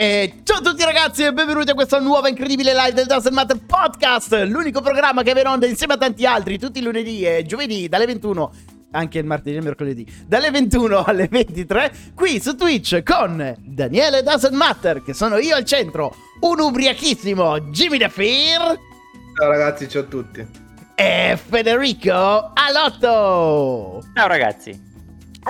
E ciao a tutti ragazzi e benvenuti a questa nuova incredibile live del Doesn't Matter Podcast L'unico programma che va in onda insieme a tanti altri tutti i lunedì e giovedì dalle 21 anche il martedì e il mercoledì dalle 21 alle 23 qui su Twitch con Daniele Doesn't Matter che sono io al centro un ubriachissimo Jimmy Fear Ciao ragazzi, ciao a tutti. e Federico Alotto Ciao ragazzi.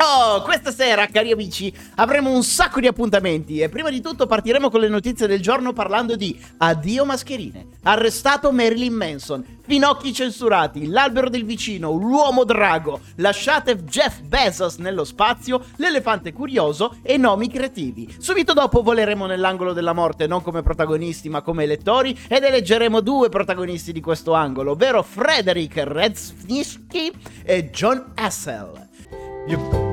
Oh, questa sera, cari amici, avremo un sacco di appuntamenti e prima di tutto partiremo con le notizie del giorno parlando di Addio mascherine, arrestato Marilyn Manson, finocchi censurati, l'albero del vicino, l'uomo drago, lasciate Jeff Bezos nello spazio, l'elefante curioso e nomi creativi. Subito dopo voleremo nell'angolo della morte non come protagonisti ma come elettori ed eleggeremo due protagonisti di questo angolo, ovvero Frederick Redznisky e John Hassel. Io-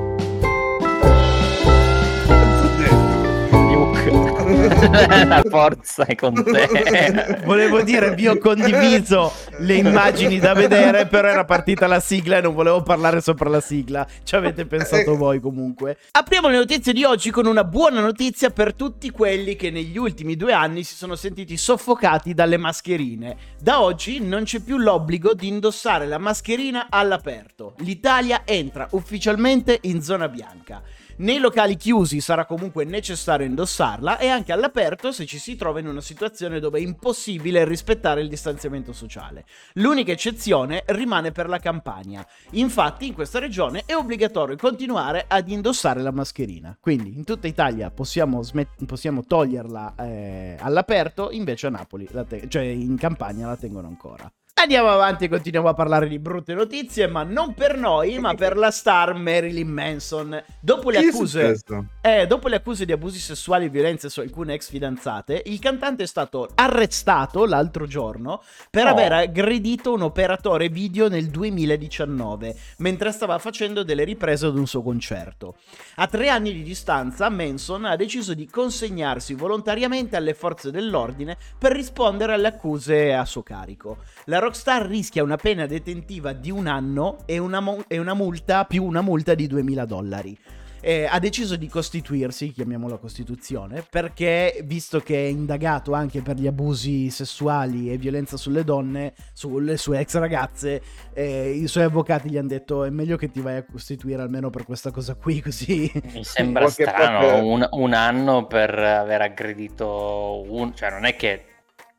La forza è con te. Volevo dire, vi ho condiviso le immagini da vedere, però era partita la sigla e non volevo parlare sopra la sigla. Ci avete pensato voi comunque. Apriamo le notizie di oggi con una buona notizia per tutti quelli che negli ultimi due anni si sono sentiti soffocati dalle mascherine. Da oggi non c'è più l'obbligo di indossare la mascherina all'aperto. L'Italia entra ufficialmente in zona bianca. Nei locali chiusi sarà comunque necessario indossarla e anche all'aperto se ci si trova in una situazione dove è impossibile rispettare il distanziamento sociale. L'unica eccezione rimane per la campagna. Infatti in questa regione è obbligatorio continuare ad indossare la mascherina. Quindi in tutta Italia possiamo, smet- possiamo toglierla eh, all'aperto, invece a Napoli, te- cioè in campagna la tengono ancora. Andiamo avanti e continuiamo a parlare di brutte notizie, ma non per noi, ma per la star Marilyn Manson. Dopo le accuse eh, dopo le accuse di abusi sessuali e violenze su alcune ex fidanzate, il cantante è stato arrestato l'altro giorno per Oh. aver aggredito un operatore video nel 2019, mentre stava facendo delle riprese ad un suo concerto. A tre anni di distanza, Manson ha deciso di consegnarsi volontariamente alle forze dell'ordine per rispondere alle accuse a suo carico. La rockstar rischia una pena detentiva di un anno e una, mo- e una multa più una multa di 2000 dollari. Eh, ha deciso di costituirsi, chiamiamola Costituzione, perché visto che è indagato anche per gli abusi sessuali e violenza sulle donne, sulle sue ex ragazze, eh, i suoi avvocati gli hanno detto è meglio che ti vai a costituire almeno per questa cosa qui, così... Mi sembra strano parte- un, un anno per aver aggredito un... Cioè non è che...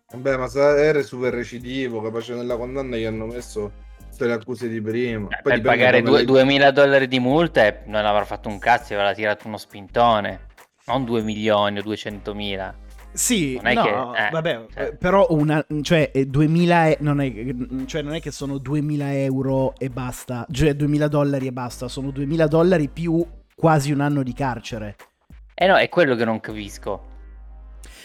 Vabbè, ma era super recidivo, capace nella condanna gli hanno messo tutte le accuse di prima. eh, Poi per pagare come due- le- 2000 dollari di multa e non avrà fatto un cazzo, aveva tirato uno spintone. Non 2 milioni o 200 mila. Sì, Non è no, che- eh, vabbè, cioè- eh, però una, cioè, eh, 2000, e- non è, cioè non è che sono 2000 euro e basta, cioè 2000 dollari e basta, sono 2000 dollari più quasi un anno di carcere. Eh no, è quello che non capisco.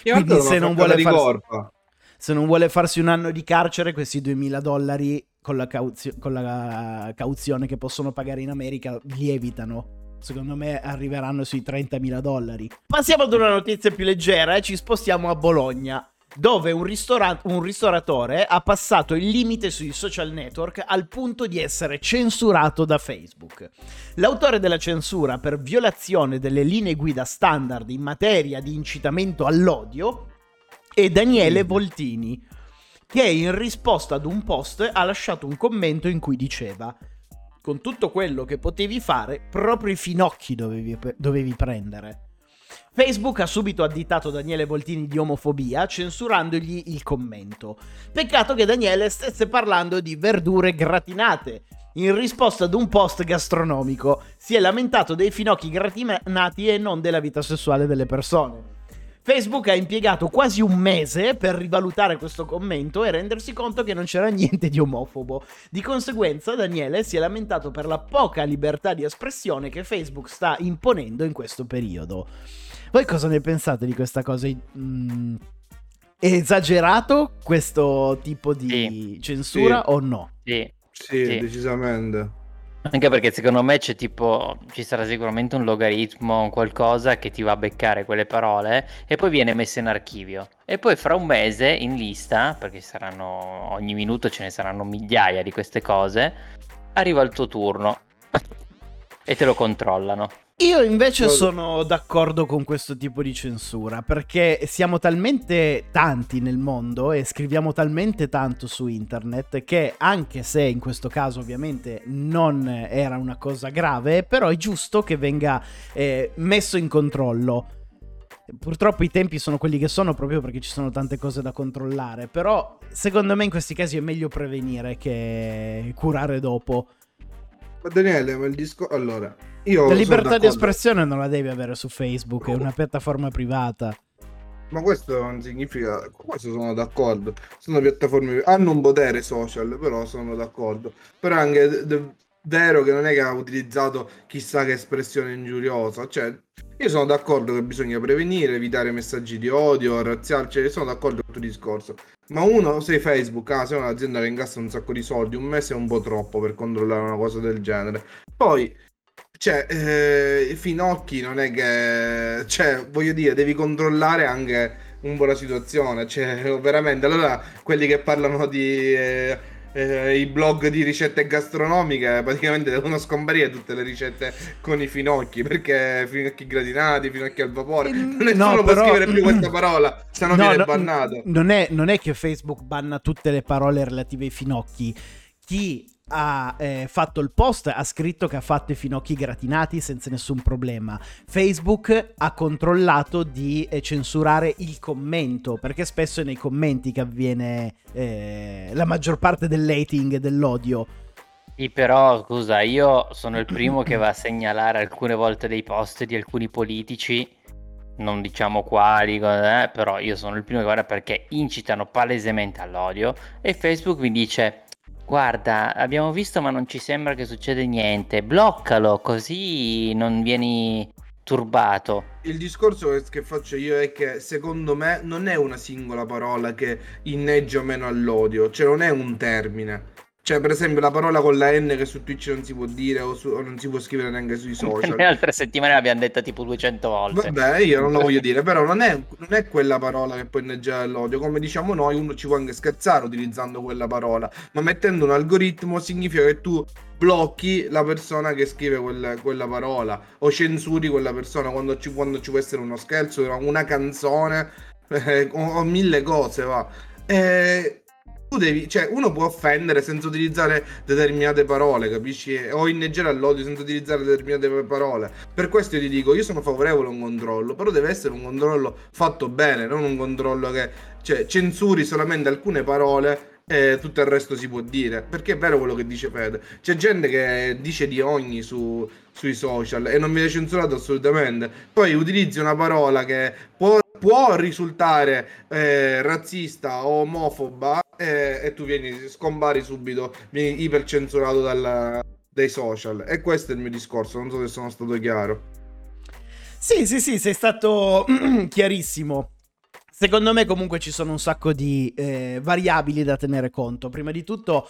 Io quindi se non vuole di farsi- corpa. Se non vuole farsi un anno di carcere, questi 2000 dollari con la, cauzio- con la cauzione che possono pagare in America lievitano. Secondo me arriveranno sui 30.000 dollari. Passiamo ad una notizia più leggera e ci spostiamo a Bologna. Dove un, ristora- un ristoratore ha passato il limite sui social network al punto di essere censurato da Facebook. L'autore della censura per violazione delle linee guida standard in materia di incitamento all'odio è Daniele Voltini, che in risposta ad un post ha lasciato un commento in cui diceva con tutto quello che potevi fare, proprio i finocchi dovevi, dovevi prendere. Facebook ha subito additato Daniele Voltini di omofobia, censurandogli il commento. Peccato che Daniele stesse parlando di verdure gratinate. In risposta ad un post gastronomico, si è lamentato dei finocchi gratinati e non della vita sessuale delle persone. Facebook ha impiegato quasi un mese per rivalutare questo commento e rendersi conto che non c'era niente di omofobo. Di conseguenza Daniele si è lamentato per la poca libertà di espressione che Facebook sta imponendo in questo periodo. Voi cosa ne pensate di questa cosa? Mm, è esagerato questo tipo di Sì. censura Sì. o no? Sì. Sì, Sì. decisamente. Anche perché secondo me c'è tipo, ci sarà sicuramente un logaritmo, qualcosa che ti va a beccare quelle parole e poi viene messo in archivio. E poi fra un mese in lista, perché saranno ogni minuto ce ne saranno migliaia di queste cose, arriva il tuo turno e te lo controllano. Io invece sono d'accordo con questo tipo di censura perché siamo talmente tanti nel mondo e scriviamo talmente tanto su internet che anche se in questo caso ovviamente non era una cosa grave, però è giusto che venga eh, messo in controllo. Purtroppo i tempi sono quelli che sono proprio perché ci sono tante cose da controllare, però secondo me in questi casi è meglio prevenire che curare dopo. Ma Daniele, ma il disco... Allora, io La libertà di espressione non la devi avere su Facebook, è una piattaforma privata. Ma questo non significa... Questo sono d'accordo. Sono piattaforme... Hanno un potere social, però sono d'accordo. Però anche d- d- vero che non è che ha utilizzato chissà che espressione ingiuriosa. Cioè, io sono d'accordo che bisogna prevenire, evitare messaggi di odio, razziali, cioè, sono d'accordo con il tuo discorso. Ma uno, sei Facebook, ah, sei un'azienda che incassa un sacco di soldi, un mese è un po' troppo per controllare una cosa del genere. Poi, cioè, eh, Finocchi non è che... Cioè, voglio dire, devi controllare anche un po' la situazione. Cioè, veramente, allora, quelli che parlano di... eh, eh, i blog di ricette gastronomiche praticamente devono scomparire tutte le ricette con i finocchi perché finocchi gratinati, finocchi al vapore nessuno Eh, no, può però- scrivere più questa parola se no, No, viene no, bannato Non è, non è che Facebook banna tutte le parole relative ai finocchi. Chi ha eh, fatto il post ha scritto che ha fatto i finocchi gratinati senza nessun problema. Facebook ha controllato di eh, censurare il commento, perché spesso è nei commenti che avviene eh, la maggior parte dell'hating e dell'odio. Sì, però scusa, io sono il primo che va a segnalare alcune volte dei post di alcuni politici, non diciamo quali, eh, però io sono il primo che guarda perché incitano palesemente all'odio e Facebook mi dice guarda, abbiamo visto ma non ci sembra che succede niente, bloccalo così non vieni turbato. il discorso che- faccio io è che secondo me non è una singola parola che inneggia meno all'odio cioè non è un termine cioè per esempio la parola con la N che su Twitch non si può dire o, su- o non si può scrivere neanche sui social Nelle altre settimane l'abbiamo detta tipo 200 volte. Vabbè, io non lo voglio dire, però non è, non è quella parola che può inneggiare all'odio. Come diciamo noi, uno ci può anche scherzare utilizzando quella parola, ma mettendo un algoritmo significa che tu blocchi la persona che scrive quella, quella parola o censuri quella persona quando ci, quando ci può essere uno scherzo, una canzone eh, o, o mille cose, va. Eh, tu devi, cioè, uno può offendere senza utilizzare determinate parole, capisci? O inneggiare all'odio senza utilizzare determinate parole. Per questo io ti dico, io sono favorevole a un controllo, però deve essere un controllo fatto bene, non un controllo che cioè, censuri solamente alcune parole e tutto il resto si può dire. Perché è vero quello che dice Fede. C'è gente che dice di ogni su, sui social e non viene censurato assolutamente. Poi utilizzi una parola che può, può risultare eh, razzista o omofoba e, e tu vieni, scompari subito, vieni ipercensurato dal- dai social. E questo è il mio discorso, non so se sono stato chiaro. Sì, sì, sì, sei stato chiarissimo. Secondo me comunque ci sono un sacco di eh, variabili da tenere conto. Prima di tutto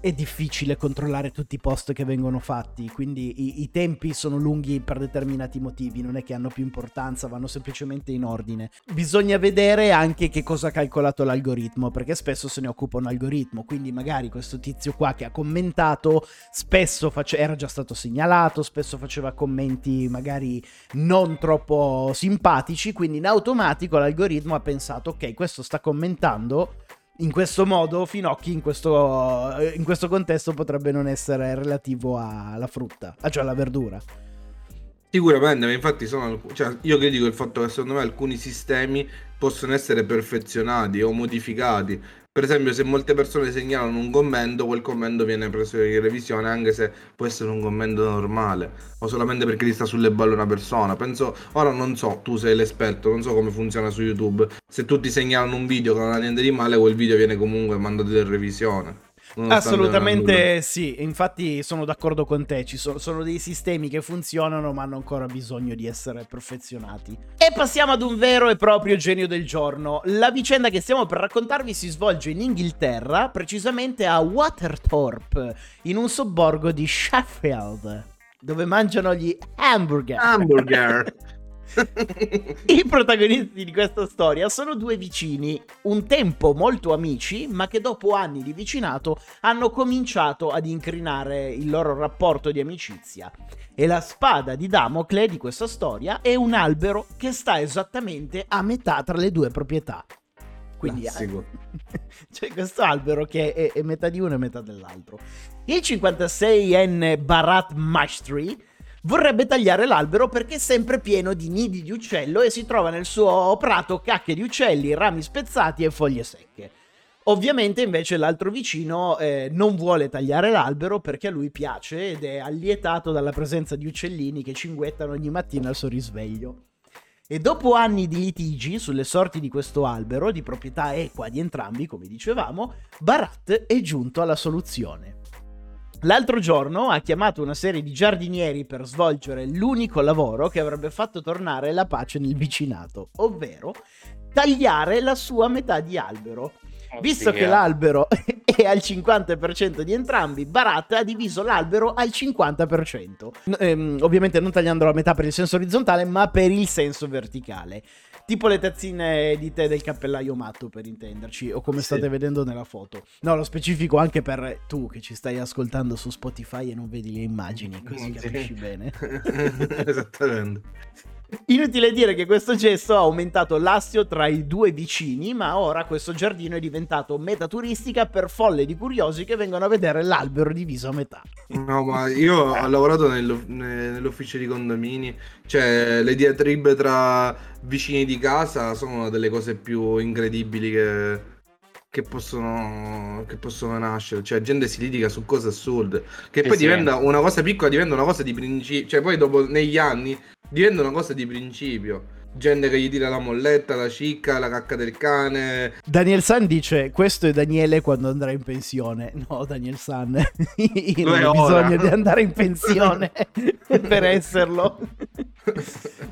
è difficile controllare tutti i post che vengono fatti, quindi i, i tempi sono lunghi per determinati motivi, non è che hanno più importanza, vanno semplicemente in ordine. Bisogna vedere anche che cosa ha calcolato l'algoritmo, perché spesso se ne occupa un algoritmo, quindi magari questo tizio qua che ha commentato spesso face- era già stato segnalato, spesso faceva commenti magari non troppo simpatici, quindi in automatico l'algoritmo ha pensato ok, questo sta commentando in questo modo Finocchi in questo, in questo contesto potrebbe non essere relativo alla frutta, ah, cioè alla verdura. Sicuramente, ma infatti sono cioè, io critico il fatto che secondo me alcuni sistemi possono essere perfezionati o modificati. Per esempio, se molte persone segnalano un commento, quel commento viene preso in revisione, anche se può essere un commento normale, o solamente perché ti sta sulle balle una persona. Penso, ora non so, tu sei l'esperto, non so come funziona su YouTube. Se tutti segnalano un video che non ha niente di male, quel video viene comunque mandato in revisione. Assolutamente sì, infatti sono d'accordo con te, ci sono, sono, dei sistemi che funzionano ma hanno ancora bisogno di essere perfezionati. E passiamo ad un vero e proprio genio del giorno. La vicenda che stiamo per raccontarvi si svolge in Inghilterra, precisamente a Waterthorpe, in un sobborgo di Sheffield, dove mangiano gli hamburger. Hamburger! I protagonisti di questa storia sono due vicini, un tempo molto amici, ma che dopo anni di vicinato hanno cominciato ad incrinare il loro rapporto di amicizia. E la spada di Damocle di questa storia è un albero che sta esattamente a metà tra le due proprietà. Quindi Classico. c'è questo albero che è, è metà di uno e metà dell'altro. Il 56enne Barat Mashtri vorrebbe tagliare l'albero perché è sempre pieno di nidi di uccello e si trova nel suo prato cacche di uccelli, rami spezzati e foglie secche. Ovviamente invece l'altro vicino eh, non vuole tagliare l'albero perché a lui piace ed è allietato dalla presenza di uccellini che cinguettano ogni mattina al suo risveglio. E dopo anni di litigi sulle sorti di questo albero, di proprietà equa di entrambi, come dicevamo, Barat è giunto alla soluzione. L'altro giorno ha chiamato una serie di giardinieri per svolgere l'unico lavoro che avrebbe fatto tornare la pace nel vicinato, ovvero tagliare la sua metà di albero. Oddio. Visto che l'albero è al 50% di entrambi, Barat ha diviso l'albero al 50%. N- ehm, ovviamente non tagliandolo a metà per il senso orizzontale, ma per il senso verticale. Tipo le tazzine di tè del cappellaio matto, per intenderci, o come Sì. state vedendo nella foto. No, lo specifico anche per tu che ci stai ascoltando su Spotify e non vedi le immagini, così Sì. capisci bene. Esattamente. Inutile dire che questo gesto ha aumentato l'astio tra i due vicini, ma ora questo giardino è diventato meta turistica per folle di curiosi che vengono a vedere l'albero diviso a metà. No, ma io ho lavorato nello- ne- nell'ufficio di condomini, cioè le diatribe tra vicini di casa sono una delle cose più incredibili che, che possono, che possono nascere, cioè gente si litiga su cose assurde, che Sì, poi sì. diventa una cosa piccola, diventa una cosa di principio, cioè poi dopo negli anni diventa una cosa di principio. Gente che gli tira la molletta, la cicca, la cacca del cane. Daniel San dice: Questo è Daniele quando andrà in pensione. No, Daniel San, io non ho bisogno di andare in pensione per esserlo.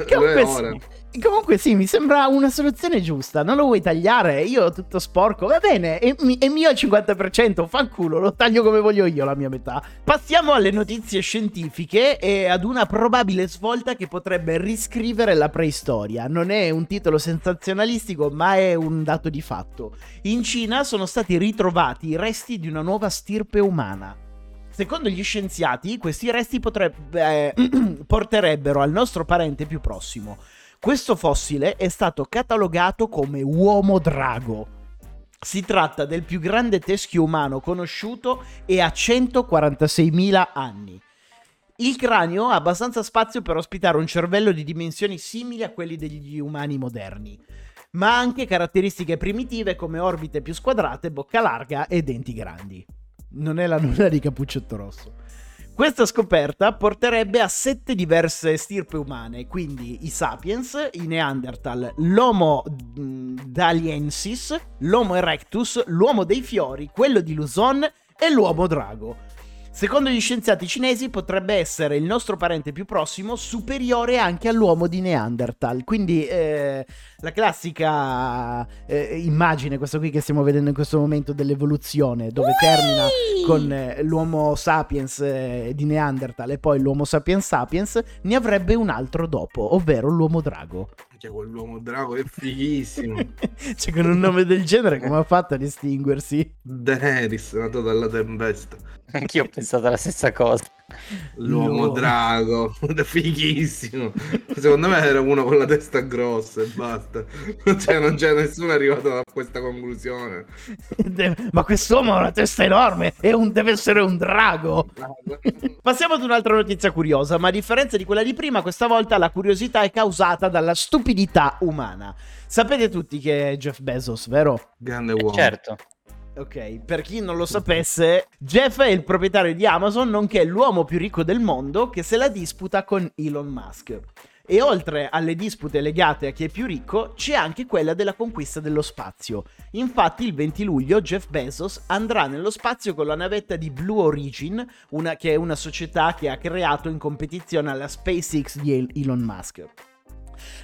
Comunque, ora. sì, comunque sì, mi sembra una soluzione giusta. Non lo vuoi tagliare? Io tutto sporco. Va bene, è, è mio al 50%. Fanculo, lo taglio come voglio io la mia metà. Passiamo alle notizie scientifiche e ad una probabile svolta che potrebbe riscrivere la preistoria. Non è un titolo sensazionalistico, ma è un dato di fatto. In Cina sono stati ritrovati i resti di una nuova stirpe umana. Secondo gli scienziati, questi resti potrebbe- eh, porterebbero al nostro parente più prossimo. Questo fossile è stato catalogato come uomo drago. Si tratta del più grande teschio umano conosciuto e ha 146.000 anni. Il cranio ha abbastanza spazio per ospitare un cervello di dimensioni simili a quelli degli umani moderni, ma ha anche caratteristiche primitive come orbite più squadrate, bocca larga e denti grandi. Non è la nulla di Cappuccetto Rosso. Questa scoperta porterebbe a sette diverse stirpe umane, quindi i sapiens, i Neanderthal, l'Homo mm, daliensis, l'Homo erectus, l'uomo dei fiori, quello di Luzon e l'uomo drago. Secondo gli scienziati cinesi potrebbe essere il nostro parente più prossimo superiore anche all'uomo di Neanderthal. Quindi eh, la classica eh, immagine, questa qui che stiamo vedendo in questo momento dell'evoluzione, dove termina con eh, l'uomo sapiens eh, di Neanderthal e poi l'uomo sapiens sapiens, ne avrebbe un altro dopo, ovvero l'uomo drago. Cioè, quell'uomo drago è fighissimo. cioè con un nome del genere come ha fatto a distinguersi? Daenerys, nato dalla tempesta. Anch'io ho pensato alla stessa cosa. L'uomo L'uomo. drago, fighissimo. Secondo me era uno con la testa grossa e basta. Cioè, non c'è nessuno arrivato a questa conclusione. De- Ma quest'uomo ha una testa enorme, è un- deve essere un drago. Passiamo ad un'altra notizia curiosa, ma a differenza di quella di prima, questa volta la curiosità è causata dalla stupidità umana. Sapete tutti che è Jeff Bezos, vero? Grande Eh, uomo. certo. Ok, per chi non lo sapesse, Jeff è il proprietario di Amazon, nonché l'uomo più ricco del mondo che se la disputa con Elon Musk. E oltre alle dispute legate a chi è più ricco, c'è anche quella della conquista dello spazio. Infatti il 20 luglio Jeff Bezos andrà nello spazio con la navetta di Blue Origin, una, che è una società che ha creato in competizione alla SpaceX di Elon Musk.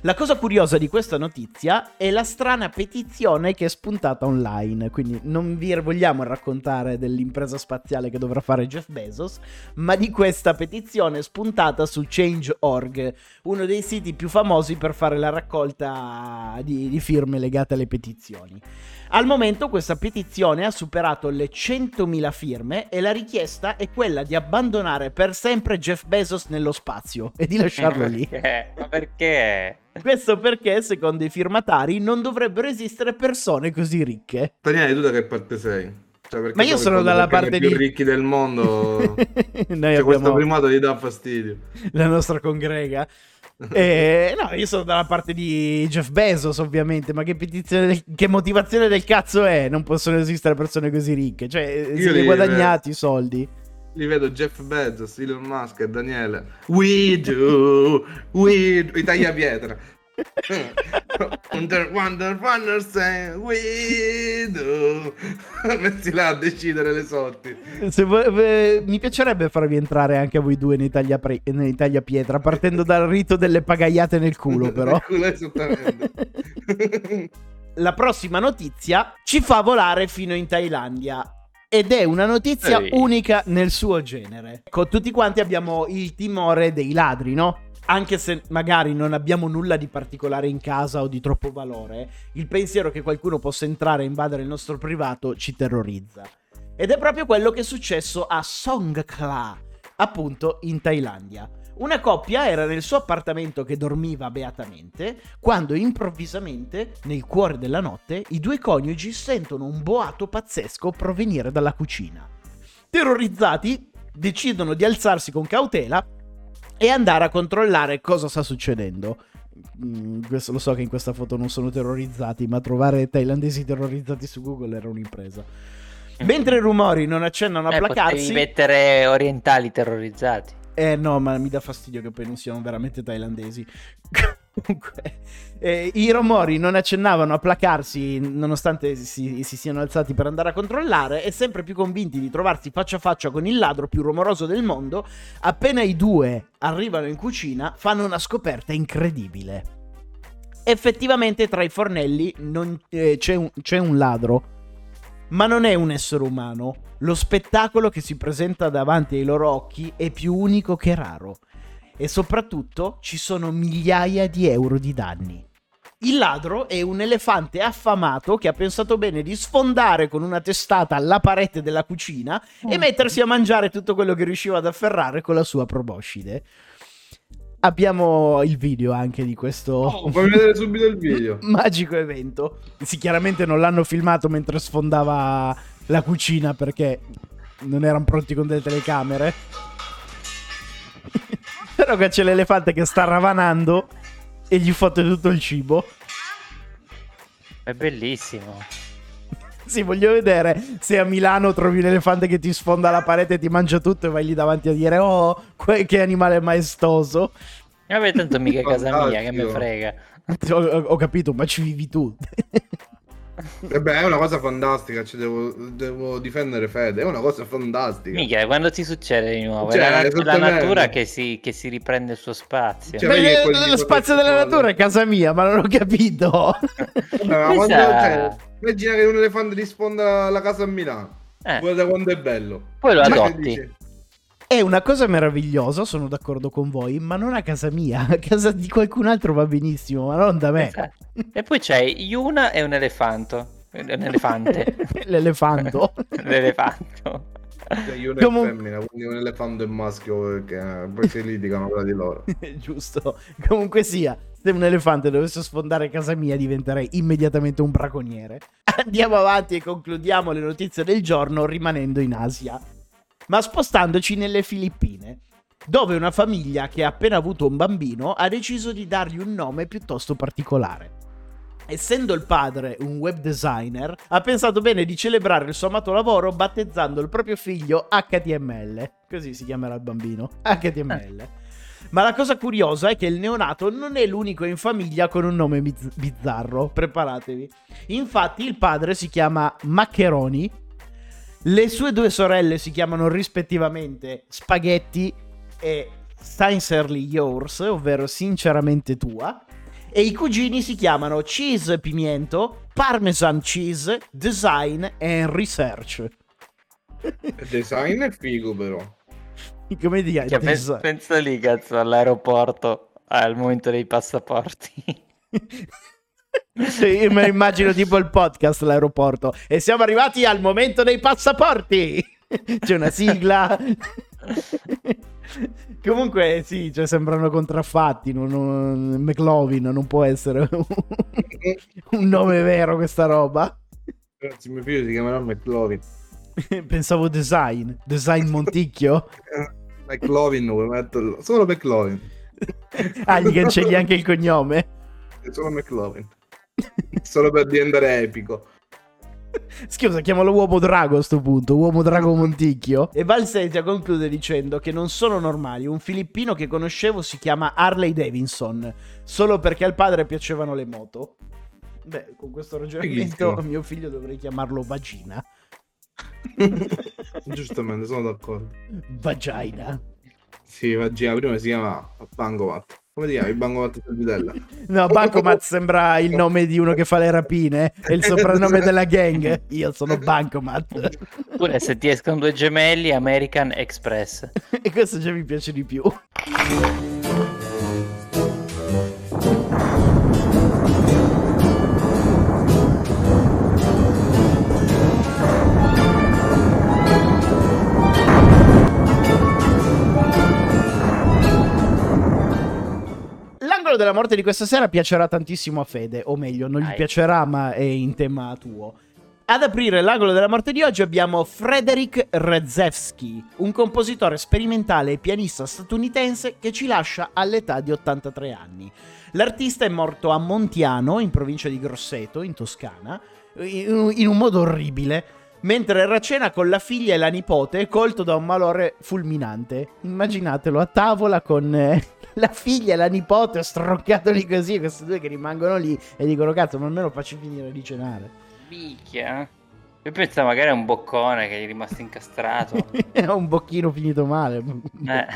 La cosa curiosa di questa notizia è la strana petizione che è spuntata online, quindi non vi vogliamo raccontare dell'impresa spaziale che dovrà fare Jeff Bezos, ma di questa petizione spuntata su Change.org, uno dei siti più famosi per fare la raccolta di, di firme legate alle petizioni. Al momento questa petizione ha superato le 100.000 firme e la richiesta è quella di abbandonare per sempre Jeff Bezos nello spazio e di lasciarlo lì. Perché? Ma perché? Questo perché, secondo i firmatari, non dovrebbero esistere persone così ricche. Daniele, tu da che parte sei? Cioè, Ma io sono dalla parte i più di- ricchi del mondo. Noi cioè, questo abbiamo primato gli dà fastidio. la nostra congrega. Eh, no, io sono dalla parte di Jeff Bezos, ovviamente. Ma che, petizione del- che motivazione del cazzo è? Non possono esistere persone così ricche. Cioè, Io si li li- guadagnati i soldi. Li vedo Jeff Bezos, Elon Musk e Daniele. We do, we do. I tagliapietra. Wonder, wonder, wonder, say we do. Messi là a decidere le sorti. Vo- mi piacerebbe farvi entrare anche a voi due nei, taglia nei tagliapietra, partendo dal rito delle pagaiate nel culo, però. Nel culo, esattamente. La prossima notizia ci fa volare fino in Thailandia. Ed è una notizia Ehi. unica nel suo genere. Ecco, tutti quanti abbiamo il timore dei ladri, no? Anche se magari non abbiamo nulla di particolare in casa o di troppo valore, il pensiero che qualcuno possa entrare e invadere il nostro privato ci terrorizza. Ed è proprio quello che è successo a Songkhla, appunto in Thailandia. Una coppia era nel suo appartamento che dormiva beatamente, quando improvvisamente, nel cuore della notte, i due coniugi sentono un boato pazzesco provenire dalla cucina. Terrorizzati, decidono di alzarsi con cautela e andare a controllare cosa sta succedendo. Mm, questo, lo so che in questa foto non sono terrorizzati, ma trovare thailandesi terrorizzati su Google era un'impresa. Mentre i rumori non accennano a Eh, placarsi, mettere orientali terrorizzati. Eh no, ma mi dà fastidio che poi non siano veramente thailandesi. Comunque, eh, i rumori non accennavano a placarsi nonostante si, si siano alzati per andare a controllare e sempre più convinti di trovarsi faccia a faccia con il ladro più rumoroso del mondo, appena i due arrivano in cucina fanno una scoperta incredibile. Effettivamente tra i fornelli non- eh, c'è, un, c'è un ladro, ma non è un essere umano. Lo spettacolo che si presenta davanti ai loro occhi è più unico che raro. E soprattutto ci sono migliaia di euro di danni. Il ladro è un elefante affamato che ha pensato bene di sfondare con una testata la parete della cucina e mettersi a mangiare tutto quello che riusciva ad afferrare con la sua proboscide. Abbiamo il video anche di questo Oh, fammi vedere subito il video. magico evento. Sì, chiaramente non l'hanno filmato mentre sfondava la cucina perché non erano pronti con delle telecamere. Però qua c'è l'elefante che sta ravanando e gli fotte tutto il cibo. È bellissimo. Sì, voglio vedere se a Milano trovi un elefante che ti sfonda la parete e ti mangia tutto e vai lì davanti a dire oh, que- che animale maestoso. Vabbè, tanto mica è casa mia, che mi Fantastico. frega. Ho, ho- capito, ma ci vivi tu. E beh, è una cosa fantastica, cioè, devo, devo difendere Fede, è una cosa fantastica. Mica, quando ti succede di nuovo? Cioè, è la, nat- la natura che si, che si riprende il suo spazio. Cioè, Beh, lo di spazio della natura è casa mia, ma non ho capito. Vabbè, ma quando- cioè, immagina che un elefante ti sponda la casa a Milano. Eh, Guarda quando è bello. poi lo Cioè, adotti. È una cosa meravigliosa, sono d'accordo con voi, ma non a casa mia. A casa di qualcun altro va benissimo, ma non da me. Esatto. E poi c'è Yuna e un elefanto. Un elefante. L'elefanto. L'elefanto. cioè, io Comun- è femmina, quindi un elefante è maschio che eh, poi si litigano tra di loro. Giusto. Comunque sia, se un elefante dovesse sfondare casa mia diventerei immediatamente un braconiere. Andiamo avanti e concludiamo le notizie del giorno rimanendo in Asia. Ma spostandoci nelle Filippine, dove una famiglia che ha appena avuto un bambino ha deciso di dargli un nome piuttosto particolare. essendo il padre un web designer, ha pensato bene di celebrare il suo amato lavoro battezzando il proprio figlio HTML. Così si chiamerà il bambino. HTML. Ma la cosa curiosa è che il neonato non è l'unico in famiglia con un nome biz- bizzarro. Preparatevi. Infatti, il padre si chiama Maccheroni. Le sue due sorelle si chiamano rispettivamente Spaghetti e Sincerely Yours, ovvero sinceramente tua. E i cugini si chiamano Cheese Pimiento, Parmesan Cheese, Design and Research. Design è figo però. Come dire? Cioè, pensa, pensa lì, cazzo, all'aeroporto al momento dei passaporti. Io me lo immagino tipo il podcast all'aeroporto. E siamo arrivati al momento dei passaporti. C'è una sigla. Comunque, sì, cioè, sembrano contraffatti. Non, non, McLovin non può essere un, un nome vero, questa roba. Grazie, mio figlio si chiamerà McLovin. Pensavo design, design Monticchio. McLovin? Solo McLovin. ah, gli cancelli anche il cognome? Solo McLovin. Solo per diventare epico. Scusa, chiamalo Uomo Drago a sto punto, Uomo Drago Monticchio. E Valsentia conclude dicendo che non sono normali. Un filippino che conoscevo si chiama Harley Davidson, solo perché al padre piacevano le moto. Beh, con questo ragionamento mio figlio dovrei chiamarlo Vagina. Giustamente, sono d'accordo. Vagina. Sì, Vagina, prima si chiama Bangomat. Come ti chiami? Del Vidella. No, Bancomat sembra il nome di uno che fa le rapine. È il soprannome della gang. Io sono Bancomat. Oppure se ti escono due gemelli, American Express. e questo già mi piace di più. L'angolo della morte di questa sera piacerà tantissimo a Fede, o meglio, non gli piacerà, ma è in tema tuo. Ad aprire l'angolo della morte di oggi abbiamo Frederick Redzewski, un compositore sperimentale e pianista statunitense che ci lascia all'età di 83 anni. L'artista è morto a Montiano, in provincia di Grosseto, in Toscana, in in un modo orribile, mentre era a cena con la figlia e la nipote, colto da un malore fulminante. Immaginatelo a tavola con eh, la figlia e la nipote stroccatoli così, questi due che rimangono lì e dicono cazzo, ma almeno facci finire di cenare. Minchia. Io pensavo magari a un boccone che gli è rimasto incastrato. È un bocchino finito male. Eh.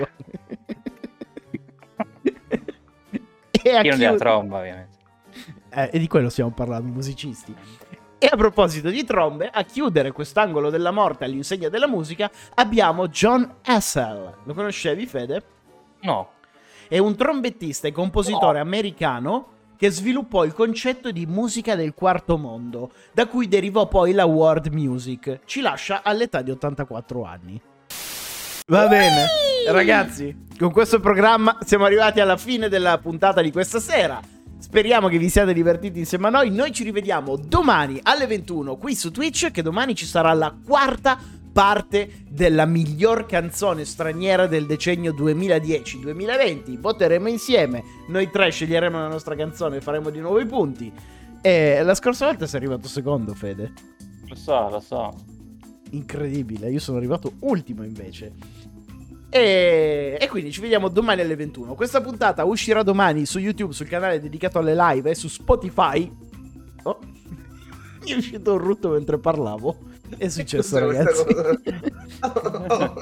e, a della chiud- tromba, ovviamente. eh, e di quello stiamo parlando, musicisti. E a proposito di trombe, a chiudere quest'angolo della morte all'insegna della musica abbiamo John Hassel. Lo conoscevi, Fede? No. È un trombettista e compositore americano che sviluppò il concetto di musica del quarto mondo, da cui derivò poi la world music. Ci lascia all'età di 84 anni. Va bene, ragazzi, con questo programma siamo arrivati alla fine della puntata di questa sera. Speriamo che vi siate divertiti insieme a noi. Noi ci rivediamo domani alle 21 qui su Twitch, che domani ci sarà la quarta parte della miglior canzone straniera del decennio 2010-2020. Voteremo insieme, noi tre sceglieremo la nostra canzone e faremo di nuovo i punti. E la scorsa volta sei arrivato secondo, Fede. Lo so, lo so. Incredibile, io sono arrivato ultimo invece. E, e quindi ci vediamo domani alle 21. Questa puntata uscirà domani su YouTube, sul canale dedicato alle live e su Spotify. Oh, mi è uscito un rutto mentre parlavo. È successo, ragazzi. Oh.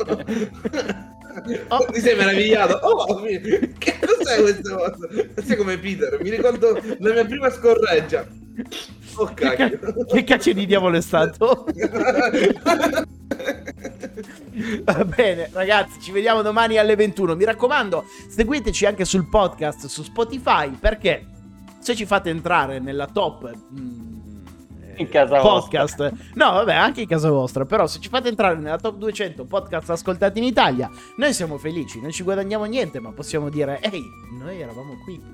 Oh, Ti sei meravigliato? Oh, mi- che cos'è questa cosa? Sei come Peter, mi ricordo la mia prima scorreggia. Oh Che, cacchio. ca- che cacchio di diavolo è stato? Va bene, ragazzi, ci vediamo domani alle 21. Mi raccomando, seguiteci anche sul podcast su Spotify perché se ci fate entrare nella top mm, In casa podcast, no, vabbè, anche in casa vostra, però se ci fate entrare nella top 200 podcast ascoltati in Italia, noi siamo felici, non ci guadagniamo niente, ma possiamo dire "Ehi, noi eravamo qui".